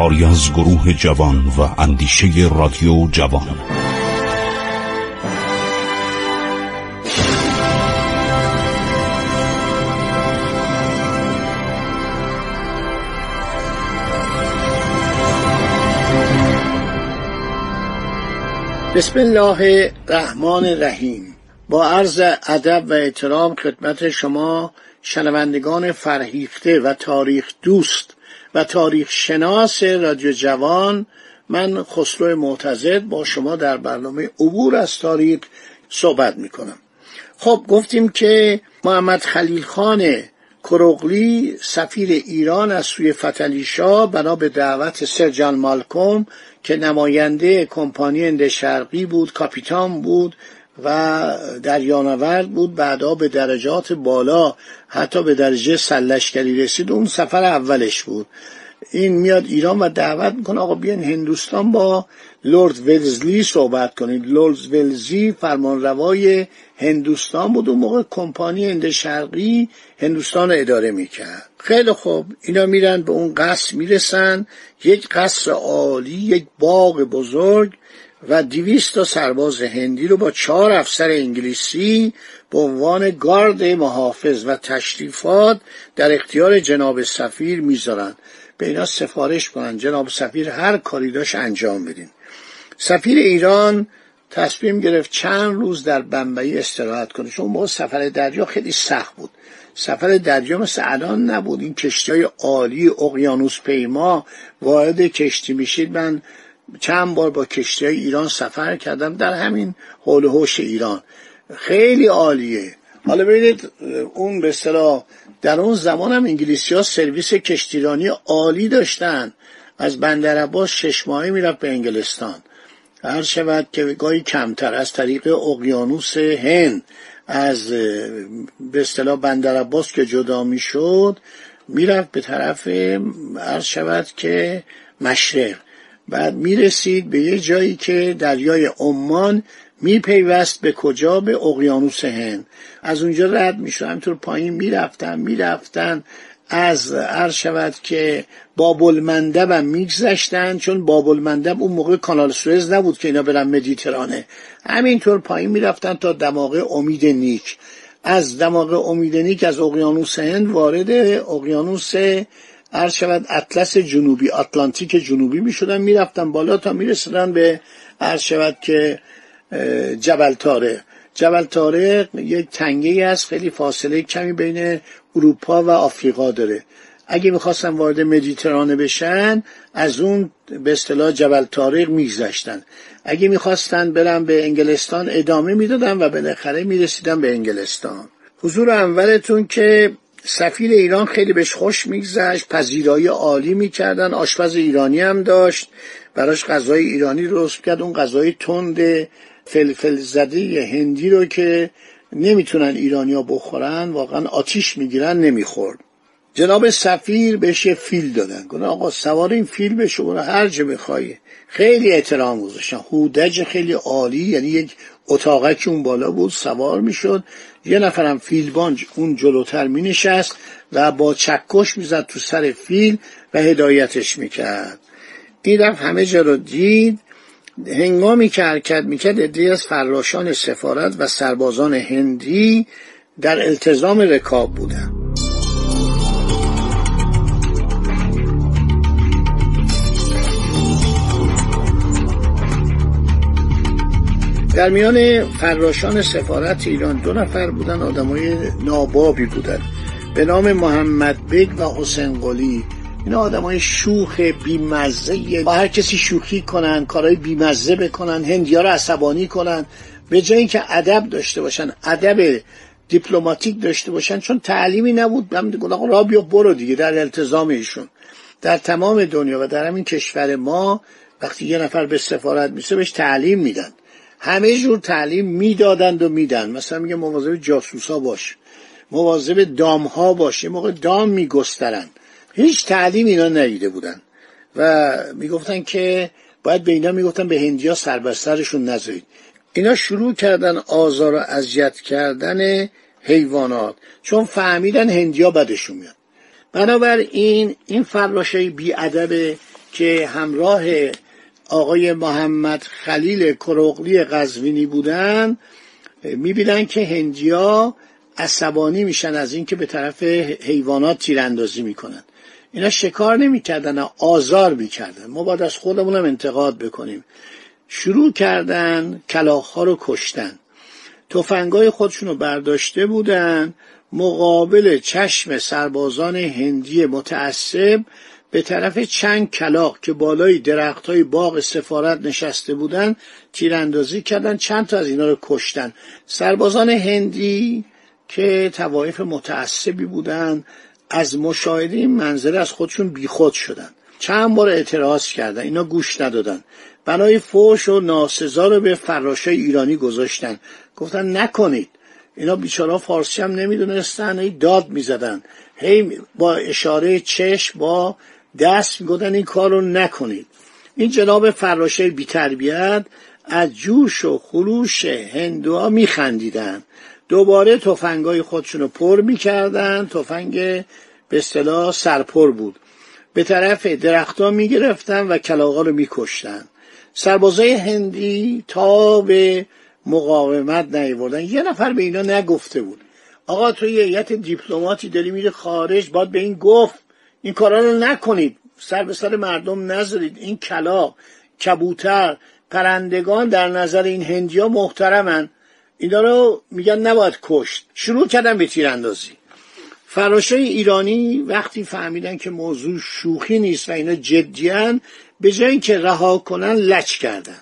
کاری از گروه جوان و اندیشه رادیو جوان. بسم الله الرحمن الرحیم. با عرض ادب و احترام خدمت شما شنوندگان فرهیخته و تاریخ دوست و تاریخ شناس رادیو جوان من خسرو معتزد با شما در برنامه عبور از تاریخ صحبت می کنم خب گفتیم که محمد خلیل خان کروغلی سفیر ایران از سوی فتلیشا بنا به دعوت سر مالکوم که نماینده کمپانی اند شرقی بود کاپیتان بود و دریانورد بود بعدا به درجات بالا حتی به درجه سلشکری رسید. اون سفر اولش بود. این میاد ایران و دعوت می‌کنه آقا بیان هندوستان با لورد ولزلی صحبت کنید. لورد ولزلی فرمانروای هندوستان بود. اون موقع کمپانی هند شرقی هندوستان رو اداره می‌کرد. خیلی خوب. اینا میرن به اون قصر می‌رسن. یک قصر عالی یک باغ بزرگ. و دیویست تا سرباز هندی رو با چهار افسر انگلیسی به عنوان گارد محافظ و تشریفات در اختیار جناب سفیر می‌ذارن. به اینا سفارش کنن. جناب سفیر هر کاری داشت انجام بدین. سفیر ایران تصمیم گرفت چند روز در بمبئی استراحت کنه. چون موقع سفر دریا خیلی سخت بود. سفر دریا مثل الان نبود. این کشتی های عالی اقیانوس پیما وارد کشتی میشید. من چند بار با کشتی ایران سفر کردم در همین حول هوش ایران. خیلی عالیه. حالا ببینید اون به اصطلاح در اون زمان هم انگلیسی ها سرویس کشتیرانی عالی داشتن. از بندر عباس شش ماهی می‌رفت به انگلستان. هر شود که گاهی کمتر از طریق اقیانوس هند از به اصطلاح بندر عباس که جدا می‌شد می‌رفت به طرف عرض شود که مشرق. بعد می‌رسید به یه جایی که دریای عمان میپیوست به کجا؟ به اقیانوس هند. از اونجا رد می‌شد. همینطور پایین می‌رفتن می‌رفتن. از عرض شود که بابل مندب هم میگذشتن چون بابل مندب اون موقع کانال سوئز نبود که اینا برن مدیترانه. همینطور پایین می‌رفتن تا دماغه امید نیک. از دماغه امید نیک از اقیانوس هند وارد اقیانوس عرض شود اطلس جنوبی آتلانتیک جنوبی می‌شدن می‌رفتن بالا تا می‌رسیدن به عرض شود که جبل تاره جبل طارق یک تنگه است خیلی فاصله کمی بین اروپا و آفریقا داره. اگه می‌خواستن وارد مدیترانه بشن از اون به اصطلاح جبل طارق میگذشتن. اگه می‌خواستن برن به انگلستان ادامه می‌دادن و بالاخره می‌رسیدن به انگلستان. حضور اولتون که سفیر ایران خیلی بهش خوش میگذشت پذیرایی عالی می‌کردن آشپز ایرانی هم داشت براش غذای ایرانی درست کرد اون غذای تند فلفل زده هندی رو که نمی‌تونن ایرانیا بخورن واقعا آتیش می‌گیرن نمی‌خورد. جناب سفیر بهش یه فیل دادن. گفتن آقا سوار این فیل بشه برو هر جا بخوای خیلی احترام گذاشتن. هودج خیلی عالی یعنی یک که اون بالا بود سوار می‌شد. یه نفرم فیلبانج اون جلوتر مینشست و با چکش می‌زد تو سر فیل و هدایتش می‌کرد. این همه جا رو دید. هنگامی که حرکت می‌کرد ادهی از فراشان سفارت و سربازان هندی در التزام رکاب بودند در میان فراشان سفارت ایران دو نفر بودن آدمای نابابی بودن. به نام محمد بگ و حسین قلی. اینا آدم های شوخ بیمزه. با هر کسی شوخی کنن کارهای بیمزه بکنن هندیا رو عصبانی کنن. به جای اینکه ادب داشته باشن ادب دیپلماتیک داشته باشن چون تعلیمی نبود. من گفتم آقا را بیا برو دیگه. در التزام ایشون. در تمام دنیا و در همین کشور ما وقتی یه نفر به سفارت میشه بهش تعلیم میدن. همه جور تعلیم می‌دادند و میدن. مثلا میگه مواظب جاسوسا باش. مواظب دام ها باش موقع دام میگسترن. هیچ تعلیم اینا ندیده بودن. و می‌گفتن که باید به اینا می‌گفتن به هندیا سربسترشون نذارید. اینا شروع کردن آزار و اذیت کردن حیوانات. چون فهمیدن هندیا بدشون میاد. بنابراین این فراشه بیادبه که همراه آقای محمد خلیل کروغلی قزوینی بودن می‌بینن که هندیا عصبانی میشن از اینکه به طرف حیوانات تیراندازی می‌کنن. اینا شکار نمی‌کردن آزار می‌کردن. ما باید از خودمونم انتقاد بکنیم. شروع کردن کلاخ رو کشتن. تفنگای خودشون رو برداشته بودن. مقابل چشم سربازان هندی متعصب به طرف چند کلاق که بالای درخت های باغ سفارت نشسته بودن تیراندازی کردن چند تا از اینا رو کشتن. سربازان هندی که توایف متعصبی بودن از مشاهده این منظره از خودشون بیخود شدن. چند بار اعتراض کردن اینا گوش ندادن. بنای فوش و ناسزا رو به فراشه ایرانی گذاشتن. گفتن نکنید. اینا بیچارا فارسی هم نمی‌دونستن هی داد می‌زدن. هی با اشاره چشم با دست می‌گفتن این کار رو نکنید. این جناب فراشه بیتربیت از جوش و خلوش هندوها میخندیدن. دوباره تفنگای خودشون رو پر می‌کردن. تفنگ به اصطلاح سرپر بود. به طرف درختها می‌گرفتن و کلاغا رو میکشتن. سربازای هندی تا به مقاومت نیوردن یه نفر به اینا نگفته بود. آقا تو یه هیئت دیپلماتی داری میره خارج باید به این گفت. این کارا رو نکنید. سر به سر مردم نذارید. این کلا کبوتر پرندگان در نظر این هندیا محترمن. اینا رو میگن نباید کشت. شروع کردن به تیراندازی. فراشه ایرانی وقتی فهمیدن که موضوع شوخی نیست و اینا جدیان به جای اینکه رها کنن لچ کردن.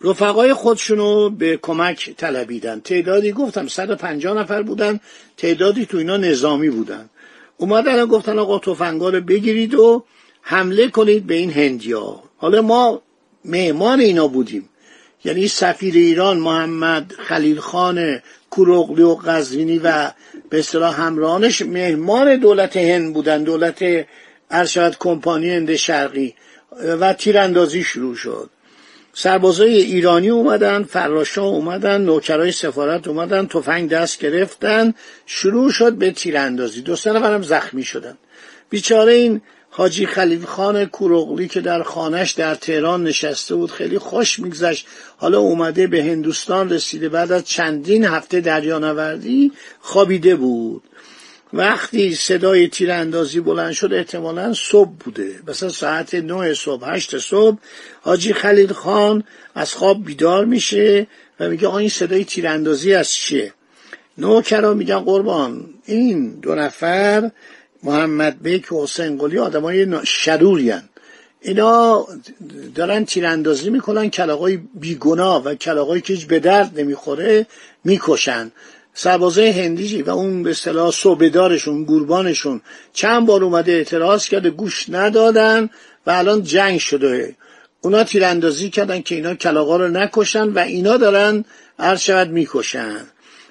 رفقای خودشونو به کمک طلبیدن. تعدادی گفتم 150 نفر بودن. تعدادی تو اینا نظامی بودن. اومدن گفتن آقا تفنگا رو بگیرید و حمله کنید به این هندیا. حالا ما مهمان اینا بودیم. یعنی سفیر ایران محمد خلیل خان کوروغلی و قزوینی و به اصطلاح همراهانش مهمان دولت هند بودن دولت ارشاد کمپانی هند شرقی و تیراندازی شروع شد. سربازای ایرانی اومدن فراشا اومدن نوکرای سفارت اومدن تفنگ دست گرفتن شروع شد به تیراندازی. دو سه نفرم زخمی شدن. بیچاره این حاجی خلیل خان کوروغلی که در خانش در تهران نشسته بود خیلی خوش میگذشت. حالا اومده به هندوستان رسیده بعد از چندین هفته دریانوردی خوابیده بود. وقتی صدای تیراندازی بلند شد احتمالا صبح بوده. مثلا ساعت نه صبح هشت صبح حاجی خلیل خان از خواب بیدار میشه و میگه آقا این صدای تیراندازی از چیه؟ نوکرا میگن قربان این دو نفر محمد بیک و حسین قلی آدمای شرورین. اینا دارن تیراندازی می‌کنن کلاقای بیگناه و کلاقایی که هیچ به درد نمی‌خوره می‌کشن. سربازای هندی و اون به اصطلاح صوبدارشون گوربانشون چند بار اومده اعتراض کرده گوش ندادن و الان جنگ شده. اونا تیراندازی کردن که اینا کلاغا رو نکشن و اینا دارن عرض شود می‌کشن.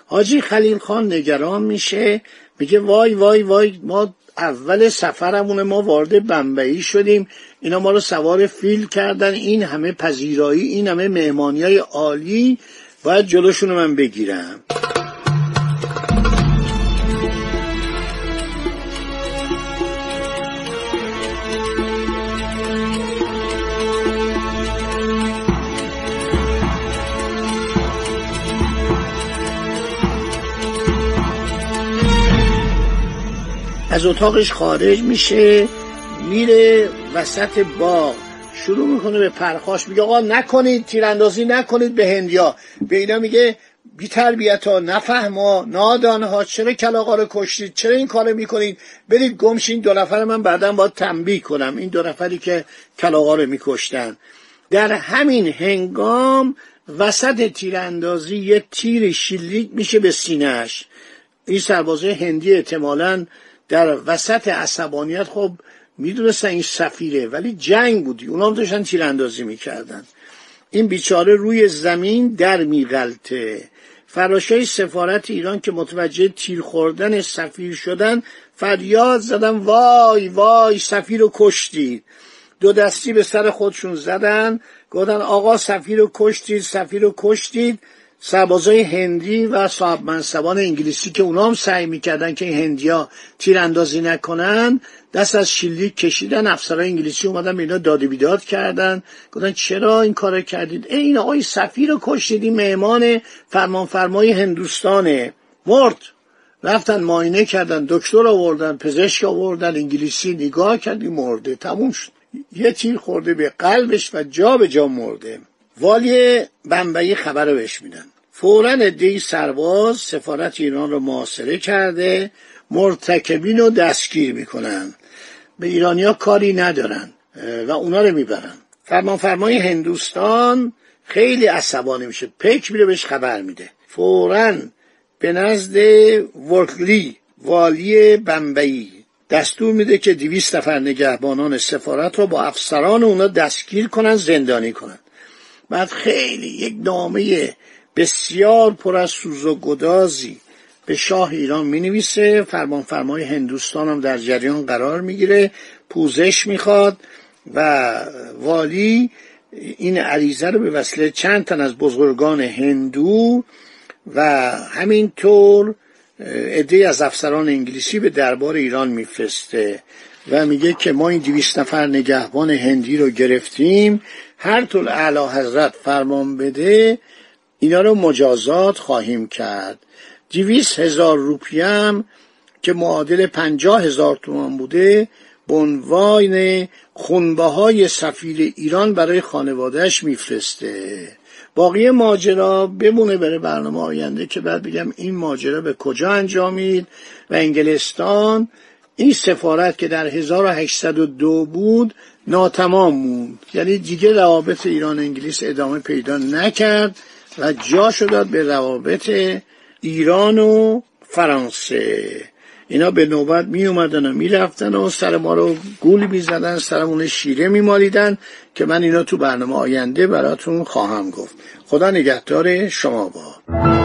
حاجی خلیل خان نگران میشه میگه وای وای وای ما اول سفرمون ما وارد بمبئی شدیم اینا ما رو سوار فیل کردن این همه پذیرایی این همه مهمانی های عالی باید جلوشون من بگیرم. از اتاقش خارج میشه میره وسط باغ. شروع می‌کنه به پرخاش. میگه آقا نکنید تیراندازی نکنید به هندیا. به اینا میگه بی تربیت ها نفهم نادان ها چرا کلاقا رو کشتید؟ چرا این کارو می‌کنید؟ برید گمشین دو نفر من بعدا باید تنبیه کنم. این دو نفری که کلاقا رو میکشتن. در همین هنگام وسط تیراندازی یه تیر شلیک میشه به سینهش این سربازه هندی احتمالاً در وسط عصبانیت خب می‌دونستن این سفیره ولی جنگ بودی اونا داشتن تیراندازی می‌کردن. این بیچاره روی زمین در میغلطه. فراشای سفارت ایران که متوجه تیر خوردن سفیر شدن فریاد زدن وای وای سفیر رو کشتید دو دستی به سر خودشون زدن گفتن آقا سفیر رو کشتید سفیر رو کشتید. سربازای هندی و صاحب منصبان انگلیسی که اونا هم سعی می‌کردن که این هندیا تیراندازی نکنن دست از شلیک کشیدن افسرهای انگلیسی اومدن به اینا داد بیداد کردن. گفتن چرا این کار کردید؟ ای این آقای سفیر رو کشتید این مهمان فرمان فرمای هندوستانه. مرد. رفتن ماینه کردن دکتر آوردن پزشک آوردن انگلیسی نگاه کردی مرده. تموم شد. یه تیر خورده به قلبش و جا به جا مرده. والی بمبئی خبر رو بهش میدن. فورا دی سرباز سفارت ایران رو محاصره کرده مرتکبین رو دستگیر می‌کنن. به ایرانیا کاری ندارن و اونا رو می‌برن. فرمان فرمای هندوستان خیلی عصبانی میشه. پیک میره بهش خبر میده. فورا به نزد ورکلی والی بمبئی دستور میده که دویست نفر نگهبانان سفارت رو با افسران اونا دستگیر کنن زندانی کنن. بعد خیلی یک نامه بسیار پر از سوز و گدازی به شاه ایران می نویسه فرمان فرمای هندوستان هم در جریان قرار می‌گیره. پوزش می‌خواد و والی این عریضه رو به وسیله چند تن از بزرگان هندو و همینطور عده از افسران انگلیسی به دربار ایران میفرسته و میگه که ما این دویست نفر نگهبان هندی رو گرفتیم. هر طول اعلی حضرت فرمان بده اینا رو مجازات خواهیم کرد. دویست هزار روپیم که معادل پنجاه هزار تومان بوده به عنوان خونبه های سفیر ایران برای خانوادهش میفرسته. باقی ماجرا بمونه بره برنامه آینده که بعد بگم این ماجرا به کجا انجامید و انگلستان این سفارت که در 1802 بود ناتمام موند. یعنی دیگه روابط ایران انگلیس ادامه پیدا نکرد و جا داد به روابط ایران و فرانسه. اینا به نوبت می اومدن و می رفتن و سر ما رو گول می زدن سرمون شیره می مالیدن که من اینا تو برنامه آینده براتون خواهم گفت. خدا نگهدار شما با.